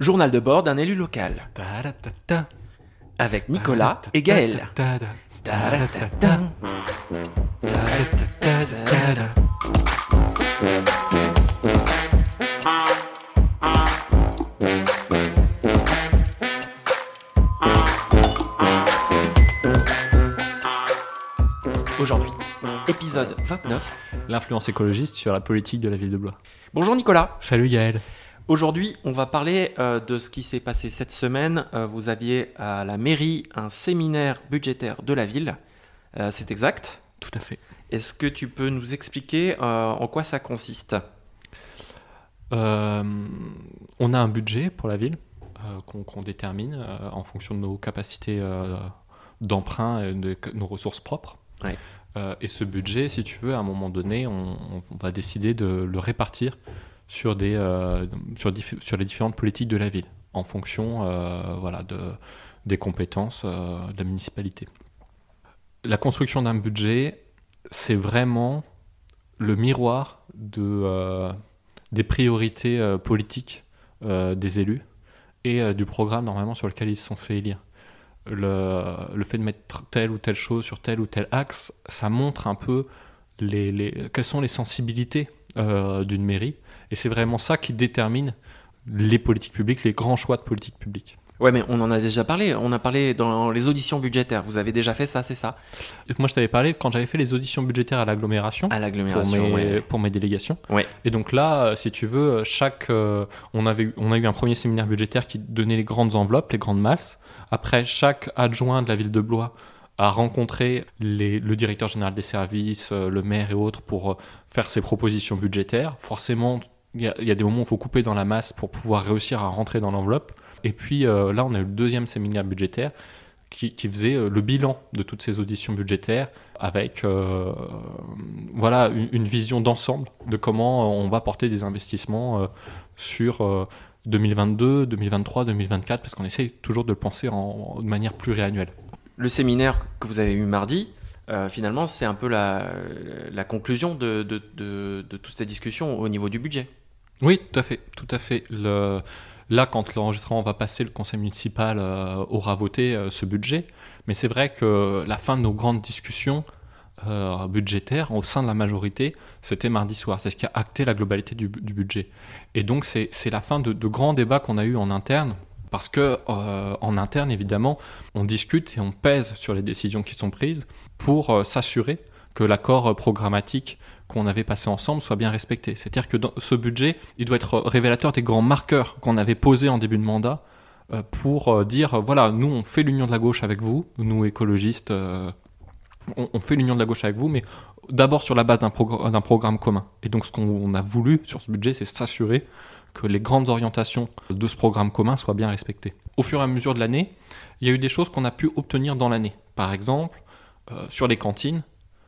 Journal de bord d'un élu local. Avec Nicolas et Gaël. Aujourd'hui, épisode 29. L'influence écologiste sur la politique de la ville de Blois. Bonjour Nicolas. Salut Gaël. Aujourd'hui, on va parler euh, de ce qui s'est passé cette semaine. Euh, vous aviez à la mairie un séminaire budgétaire de la ville. Euh, C'est exact. Tout à fait. Est-ce que tu peux nous expliquer en quoi ça consiste? On a un budget pour la ville qu'on qu'on détermine en fonction de nos capacités d'emprunt et de nos ressources propres. Ouais. Et ce budget, si tu veux, à un moment donné, on, on va décider de le répartir sur, des, euh, sur, les différentes politiques de la ville, en fonction euh, voilà, de, des compétences euh, de la municipalité. La construction d'un budget, c'est vraiment le miroir de, des priorités politiques des élus et du programme normalement sur lequel ils se sont fait élire. Le, le fait de mettre telle ou telle chose sur tel ou tel axe, ça montre un peu les- quelles sont les sensibilités euh, d'une mairie. Et c'est vraiment ça qui détermine les politiques publiques, les grands choix de politique publique. Ouais, mais on en a déjà parlé. On a parlé dans les auditions budgétaires. Vous avez déjà fait ça, c'est ça? Moi, je t'avais parlé quand j'avais fait les auditions budgétaires à l'agglomération. À pour l'agglomération. ouais. pour mes délégations. Ouais. Et donc là, euh, si tu veux, chaque, euh, on, avait, on a eu un premier séminaire budgétaire qui donnait les grandes enveloppes, les grandes masses. Après, chaque adjoint de la ville de Blois a rencontré les- le directeur général des services, euh, le maire et autres pour euh, faire ses propositions budgétaires. Forcément, il y, a- des moments où il faut couper dans la masse pour pouvoir réussir à rentrer dans l'enveloppe. Et puis euh, là, on a eu le deuxième séminaire budgétaire qui, faisait le bilan de toutes ces auditions budgétaires avec voilà une, vision d'ensemble de comment on va porter des investissements sur euh, 2022, 2023, 2024 parce qu'on essaye toujours de le penser en, de manière pluriannuelle. Le séminaire que vous avez eu mardi, euh, finalement, c'est un peu la, conclusion de, toutes ces discussions au niveau du budget. Oui, tout à fait, tout à fait. Là, quand l'enregistrement va passer, le conseil municipal euh, aura voté euh, ce budget. Mais c'est vrai que la fin de nos grandes discussions budgétaires au sein de la majorité, c'était mardi soir. C'est ce qui a acté la globalité du, du budget. Et donc, c'est la fin de, grands débats qu'on a eus en interne. Parce que euh, en interne, évidemment, on discute et on pèse sur les décisions qui sont prises pour euh, s'assurer que l'accord euh, programmatique qu'on avait passé ensemble soit bien respecté. C'est-à-dire que ce budget, il doit être révélateur des grands marqueurs qu'on avait posés en début de mandat pour dire, voilà, nous, on fait l'union de la gauche avec vous, nous, écologistes, on, fait l'union de la gauche avec vous, mais d'abord sur la base d'un progr- d'un programme commun. Et donc, ce qu'on a voulu sur ce budget, c'est s'assurer que les grandes orientations de ce programme commun soient bien respectées. Au fur et à mesure de l'année, il y a eu des choses qu'on a pu obtenir dans l'année. Par exemple, euh, sur les cantines,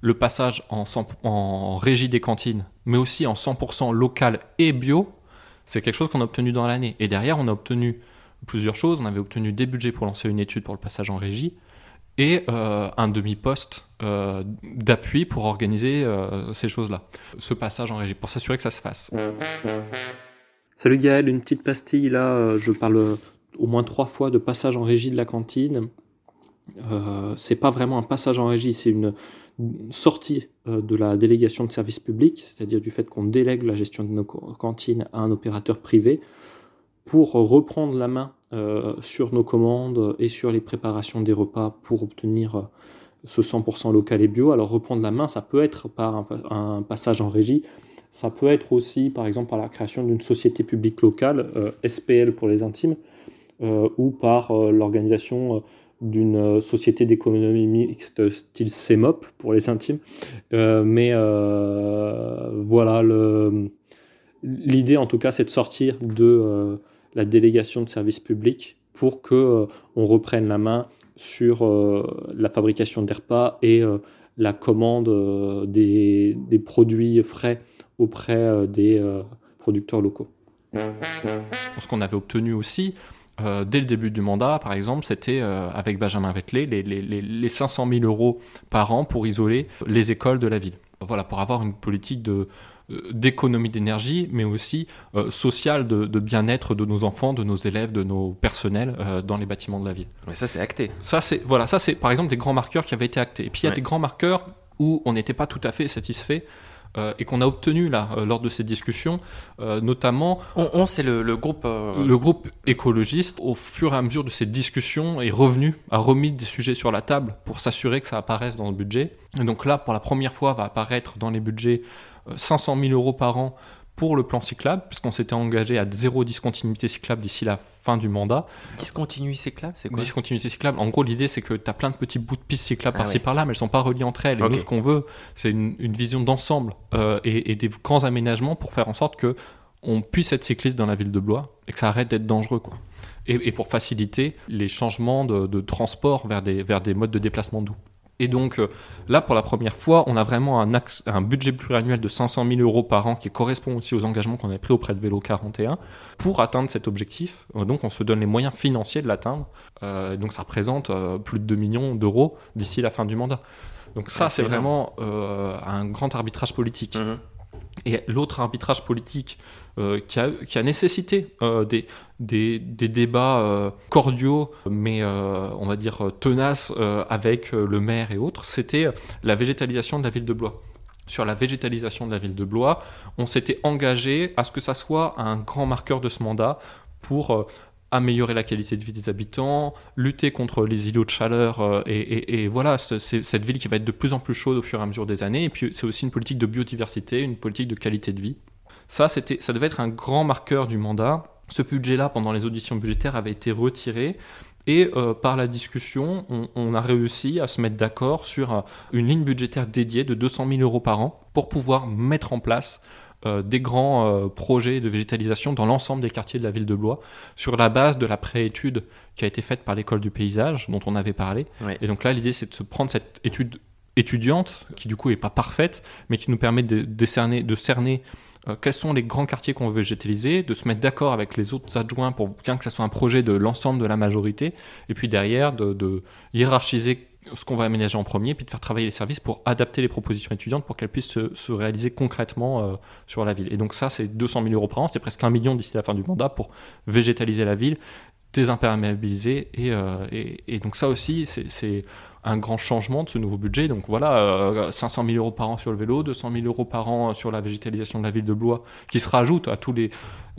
le passage en, 100 en régie des cantines, mais aussi en 100% local et bio, c'est quelque chose qu'on a obtenu dans l'année. Et derrière, on a obtenu plusieurs choses. On avait obtenu des budgets pour lancer une étude pour le passage en régie et euh, un demi-poste euh, d'appui pour organiser euh, ces choses-là. Ce passage en régie, pour s'assurer que ça se fasse. Salut Gaël, une petite pastille là, je parle au moins trois fois de passage en régie de la cantine. C'est pas vraiment un passage en régie, c'est une sortie de la délégation de service public, c'est-à-dire du fait qu'on délègue la gestion de nos cantines à un opérateur privé pour reprendre la main euh, sur nos commandes et sur les préparations des repas pour obtenir euh, ce 100% local et bio. Alors reprendre la main, ça peut être par un, pa- un passage en régie, ça peut être aussi, par exemple, par la création d'une société publique locale, euh, SPL pour les intimes, ou par l'organisation d'une société d'économie mixte style CEMOP pour les intimes. Mais voilà, l'idée en tout cas, c'est de sortir de la délégation de services publics pour que euh, on reprenne la main sur euh, la fabrication des et euh, la commande des, produits frais auprès des producteurs locaux. Ce qu'on avait obtenu aussi, dès le début du mandat, par exemple, c'était avec Benjamin les, les, les, les 500 000 euros par an pour isoler les écoles de la ville. Voilà, pour avoir une politique de, d'économie d'énergie, mais aussi sociale de, bien-être de nos enfants, de nos élèves, de nos personnels dans les bâtiments de la ville. Mais ça, c'est acté. Ça, c'est voilà, ça c'est par exemple des grands marqueurs qui avaient été actés. Et puis il y a des grands marqueurs où on n'était pas tout à fait satisfait euh, et qu'on a obtenu là euh, lors de ces discussions, euh, notamment. On, c'est le, groupe. Le groupe écologiste, au fur et à mesure de ces discussions, est revenu, a remis des sujets sur la table pour s'assurer que ça apparaisse dans le budget. Et donc là, pour la première fois, va apparaître dans les budgets 500 000 euros par an pour le plan cyclable, puisqu'on s'était engagé à zéro discontinuité cyclable d'ici la fin du mandat. Discontinuité cyclable, c'est quoi Discontinuité cyclable, en gros, l'idée c'est que tu as plein de petits bouts de pistes cyclables ah par-ci par-là, mais elles sont pas reliées entre elles. Et nous, ce qu'on veut, c'est une, vision d'ensemble euh, et, des grands aménagements pour faire en sorte que on puisse être cycliste dans la ville de Blois et que ça arrête d'être dangereux. Quoi. Et, pour faciliter les changements de, de transport vers des, vers des modes de déplacement doux. Et donc euh, là, pour la première fois, on a vraiment un, un budget pluriannuel de 500 000 euros par an qui correspond aussi aux engagements qu'on avait pris auprès de Vélo 41 pour atteindre cet objectif. Euh, donc on se donne les moyens financiers de l'atteindre. Euh, donc ça représente plus de 2 millions d'euros d'ici la fin du mandat. Donc ça, c'est vraiment un grand arbitrage politique. Mmh. Et l'autre arbitrage politique euh, qui, a, nécessité euh, des, débats euh, cordiaux, mais on va dire tenaces avec le maire et autres, c'était la végétalisation de la ville de Blois. Sur la végétalisation de la ville de Blois, on s'était engagé à ce que ça soit un grand marqueur de ce mandat pour améliorer la qualité de vie des habitants, lutter contre les îlots de chaleur, et, voilà, c'est cette ville qui va être de plus en plus chaude au fur et à mesure des années, et puis c'est aussi une politique de biodiversité, une politique de qualité de vie. Ça, ça devait être un grand marqueur du mandat. Ce budget-là, pendant les auditions budgétaires, avait été retiré. Et euh, par la discussion, on, a réussi à se mettre d'accord sur euh, une ligne budgétaire dédiée de 200 000 euros par an pour pouvoir mettre en place euh, des grands projets de végétalisation dans l'ensemble des quartiers de la ville de Blois, sur la base de la préétude qui a été faite par l'école du paysage, dont on avait parlé. Et donc là, l'idée, c'est de se prendre cette étude étudiante, qui du coup n'est pas parfaite, mais qui nous permet de, décerner, de cerner euh, quels sont les grands quartiers qu'on veut végétaliser, de se mettre d'accord avec les autres adjoints pour bien que ce soit un projet de l'ensemble de la majorité, et puis derrière de, hiérarchiser ce qu'on va aménager en premier, puis de faire travailler les services pour adapter les propositions étudiantes pour qu'elles puissent se, réaliser concrètement euh, sur la ville. Et donc ça, c'est 200 000 euros par an, c'est presque un million d'ici la fin du mandat pour végétaliser la ville, désimperméabiliser, et, euh, et donc ça aussi, c'est un grand changement de ce nouveau budget. Donc voilà, 500 euh, 000 euros par an sur le vélo, 200 000 euros par an sur la végétalisation de la ville de Blois, qui se rajoute à tous les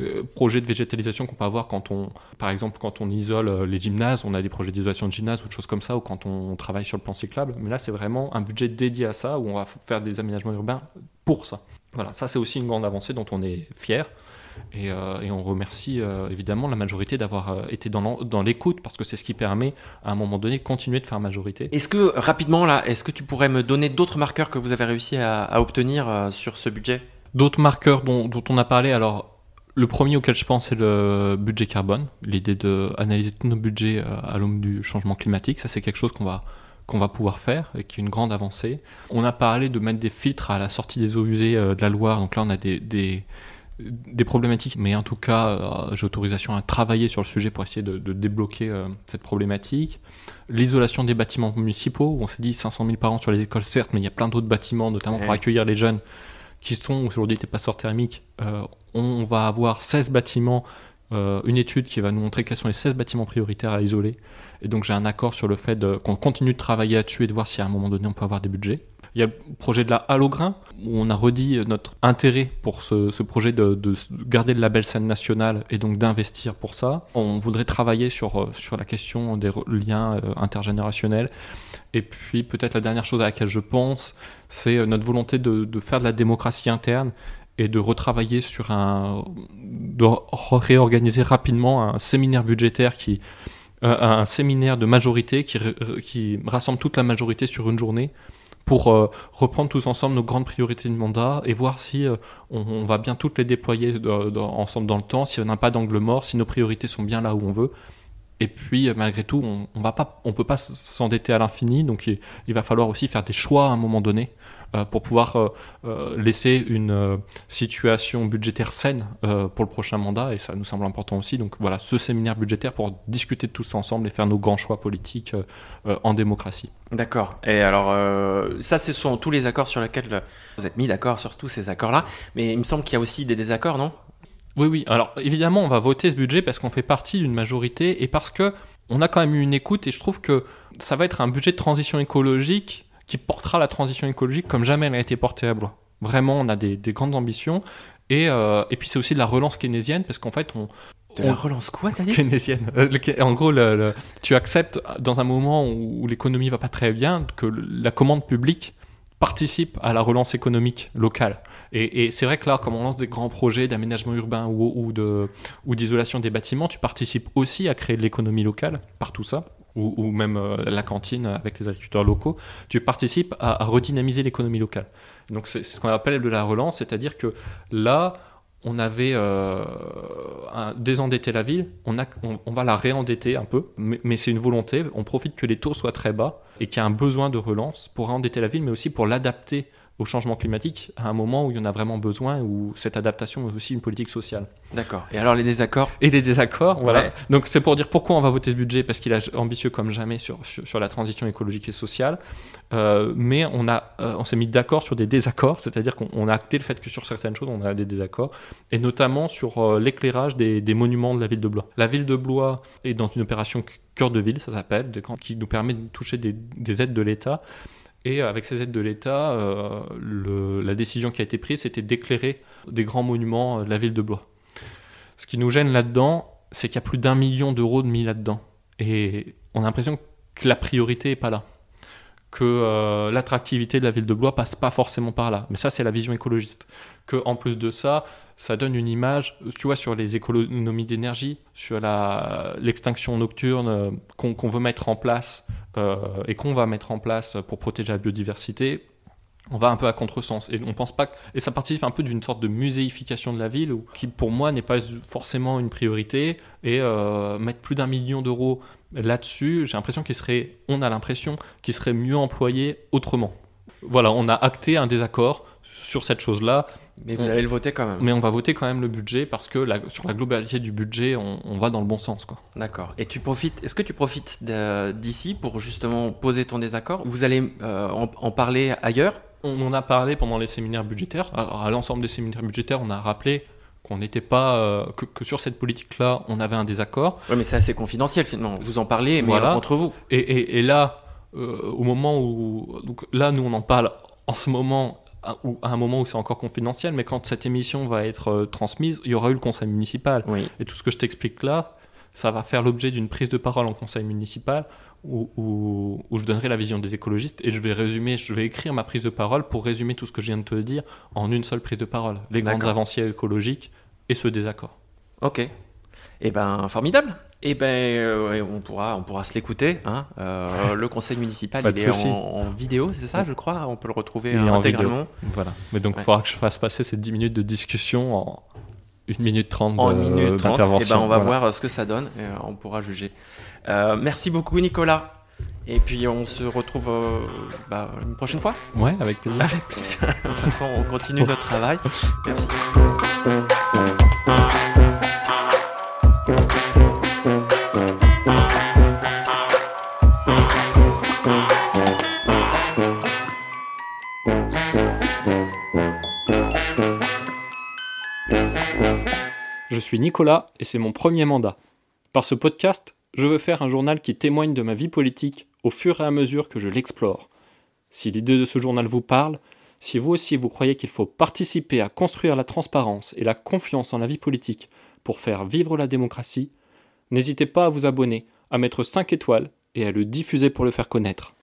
euh, projets de végétalisation qu'on peut avoir quand on, par exemple, quand on isole euh, les gymnases, on a des projets d'isolation de gymnase ou de choses comme ça, ou quand on travaille sur le plan cyclable. Mais là, c'est vraiment un budget dédié à ça, où on va faire des aménagements urbains pour ça. Voilà, ça c'est aussi une grande avancée dont on est fier. Euh, et, on remercie euh, évidemment la majorité d'avoir euh, été dans l'écoute parce que c'est ce qui permet à un moment donné de continuer de faire majorité. Est-ce que rapidement là, est-ce que tu pourrais me donner d'autres marqueurs que vous avez réussi à, obtenir sur ce budget? D'autres marqueurs dont, on a parlé, alors le premier auquel je pense, c'est le budget carbone. L'idée d'analyser tous nos budgets à l'aune du changement climatique. Ça, c'est quelque chose qu'on va, qu'on va pouvoir faire et qui est une grande avancée. On a parlé de mettre des filtres à la sortie des eaux usées de la Loire. Donc là, on a des, des problématiques, mais en tout cas, euh, j'ai autorisation à travailler sur le sujet pour essayer de, débloquer euh, cette problématique. L'isolation des bâtiments municipaux, où on s'est dit 500 000 par an sur les écoles, certes, mais il y a plein d'autres bâtiments, notamment pour accueillir les jeunes qui sont aujourd'hui des passeurs thermiques. Euh, on va avoir 16 bâtiments, une étude qui va nous montrer quels sont les 16 bâtiments prioritaires à isoler. Et donc j'ai un accord sur le fait qu'on continue de travailler là-dessus et de voir si à un moment donné on peut avoir des budgets. Il y a le projet de la Halograin, où on a redit notre intérêt pour ce, projet de, garder le label scène nationale et donc d'investir pour ça. On voudrait travailler sur, euh, sur la question des liens euh, intergénérationnels. Et puis peut-être la dernière chose à laquelle je pense, c'est euh, notre volonté de, faire de la démocratie interne et de retravailler sur un. de réorganiser rapidement un séminaire budgétaire qui. un séminaire de majorité qui, qui rassemble toute la majorité sur une journée pour euh, reprendre tous ensemble nos grandes priorités de mandat et voir si euh, on, va bien toutes les déployer ensemble dans le temps, si on n'a pas d'angle mort, si nos priorités sont bien là où on veut, Et puis, malgré tout, on ne on peut pas s'endetter à l'infini, donc il, va falloir aussi faire des choix à un moment donné euh, pour pouvoir euh, euh, laisser une situation budgétaire saine pour le prochain mandat, et ça nous semble important aussi. Donc voilà, ce séminaire budgétaire pour discuter de tout ça ensemble et faire nos grands choix politiques en démocratie. D'accord. Et alors, ça, ce sont tous les accords sur lesquels vous êtes mis d'accord sur tous ces accords-là, mais il me semble qu'il y a aussi des désaccords, non? Oui, oui. Alors évidemment, on va voter ce budget parce qu'on fait partie d'une majorité et parce que on a quand même eu une écoute et je trouve que ça va être un budget de transition écologique qui portera la transition écologique comme jamais elle a été portée à Blois. Vraiment, on a des, grandes ambitions. Et, euh, et puis c'est aussi de la relance keynésienne, parce qu'en fait, on... De la relance quoi, t'as dit? Keynésienne. Euh, en gros, le, tu acceptes, dans un moment où, l'économie va pas très bien, que la commande publique participe à la relance économique locale. Et, c'est vrai que là, comme on lance des grands projets d'aménagement urbain ou, de, ou d'isolation des bâtiments, tu participes aussi à créer de l'économie locale par tout ça ou, même euh, la cantine avec les agriculteurs locaux, tu participes à, redynamiser l'économie locale. Donc c'est ce qu'on appelle de la relance, c'est-à-dire que là, on avait euh, la ville, on, va la réendetter un peu, mais, mais c'est une volonté, on profite que les taux soient très bas et qu'il y a un besoin de relance pour réendetter la ville, mais aussi pour l'adapter au changement climatique à un moment où il y en a vraiment besoin, où cette adaptation est aussi une politique sociale. D'accord. Et alors les désaccords? Et les désaccords, voilà. Donc c'est pour dire pourquoi on va voter ce budget, parce qu'il est ambitieux comme jamais sur, sur, la transition écologique et sociale. Euh, mais on, a, euh, on s'est mis d'accord sur des désaccords, c'est-à-dire qu'on a acté le fait que sur certaines choses, on a des désaccords, et notamment sur euh, l'éclairage des, des, monuments de la ville de Blois. La ville de Blois est dans une opération cœur de ville, ça s'appelle, qui nous permet de toucher des, des aides de l'État. Et avec ces aides de l'État, euh, la décision qui a été prise, c'était d'éclairer des grands monuments euh, de la ville de Blois. Ce qui nous gêne là-dedans, c'est qu'il y a plus d'un million d'euros de mis là-dedans. Et on a l'impression que la priorité n'est pas là. Que euh, l'attractivité de la ville de Blois passe pas forcément par là. Mais ça, c'est la vision écologiste. Que en plus de ça, ça donne une image, tu vois, sur les économies d'énergie, sur l'extinction nocturne qu'on veut mettre en place euh, et qu'on va mettre en place pour protéger la biodiversité, on va un peu à contresens et on pense pas et ça participe un peu d'une sorte de muséification de la ville qui pour moi n'est pas forcément une priorité et euh, mettre plus d'un million d'euros là-dessus j'ai l'impression qu'il serait on a l'impression qu'il serait mieux employé autrement voilà on a acté un désaccord sur cette chose là mais vous allez le voter quand même. Mais on va voter quand même le budget parce que sur la globalité du budget, on, va dans le bon sens. D'accord. Et tu profites, est-ce que tu profites d'ici pour justement poser ton désaccord? Vous allez euh, en, parler ailleurs? On en a parlé pendant les séminaires budgétaires. à l'ensemble des séminaires budgétaires, on a rappelé qu'on n'était pas euh, que, sur cette politique-là, on avait un désaccord. Oui, mais c'est assez confidentiel finalement. Vous en parlez, mais entre vous. Et, là, euh, au moment où donc là, nous on en parle en ce moment à, un moment où c'est encore confidentiel, mais quand cette émission va être euh, transmise, il y aura eu le conseil municipal. Et tout ce que je t'explique là, ça va faire l'objet d'une prise de parole en conseil municipal où, où, je donnerai la vision des écologistes et je vais résumer, je vais écrire ma prise de parole pour résumer tout ce que je viens de te dire en une seule prise de parole. Les grandes avancées écologiques et ce désaccord. Ok. Eh ben, formidable. Eh ben, euh, on pourra, on pourra se l'écouter. Hein. Euh, le conseil municipal, il est en, vidéo, c'est ça, je crois? On peut le retrouver intégralement. Voilà. Mais donc, il faudra que je fasse passer ces 10 minutes de discussion en 1 minute 30 d'intervention. Eh ben, on va voir ce que ça donne et euh, on pourra juger. merci beaucoup, Nicolas. Et puis on se retrouve bah, une prochaine fois. Ouais, avec plaisir. Avec plaisir. de toute façon, on continue notre travail. Merci. Je suis Nicolas et c'est mon premier mandat. Par ce podcast, je veux faire un journal qui témoigne de ma vie politique au fur et à mesure que je l'explore. Si l'idée de ce journal vous parle, si vous aussi vous croyez qu'il faut participer à construire la transparence et la confiance en la vie politique pour faire vivre la démocratie, n'hésitez pas à vous abonner, à mettre 5 étoiles et à le diffuser pour le faire connaître.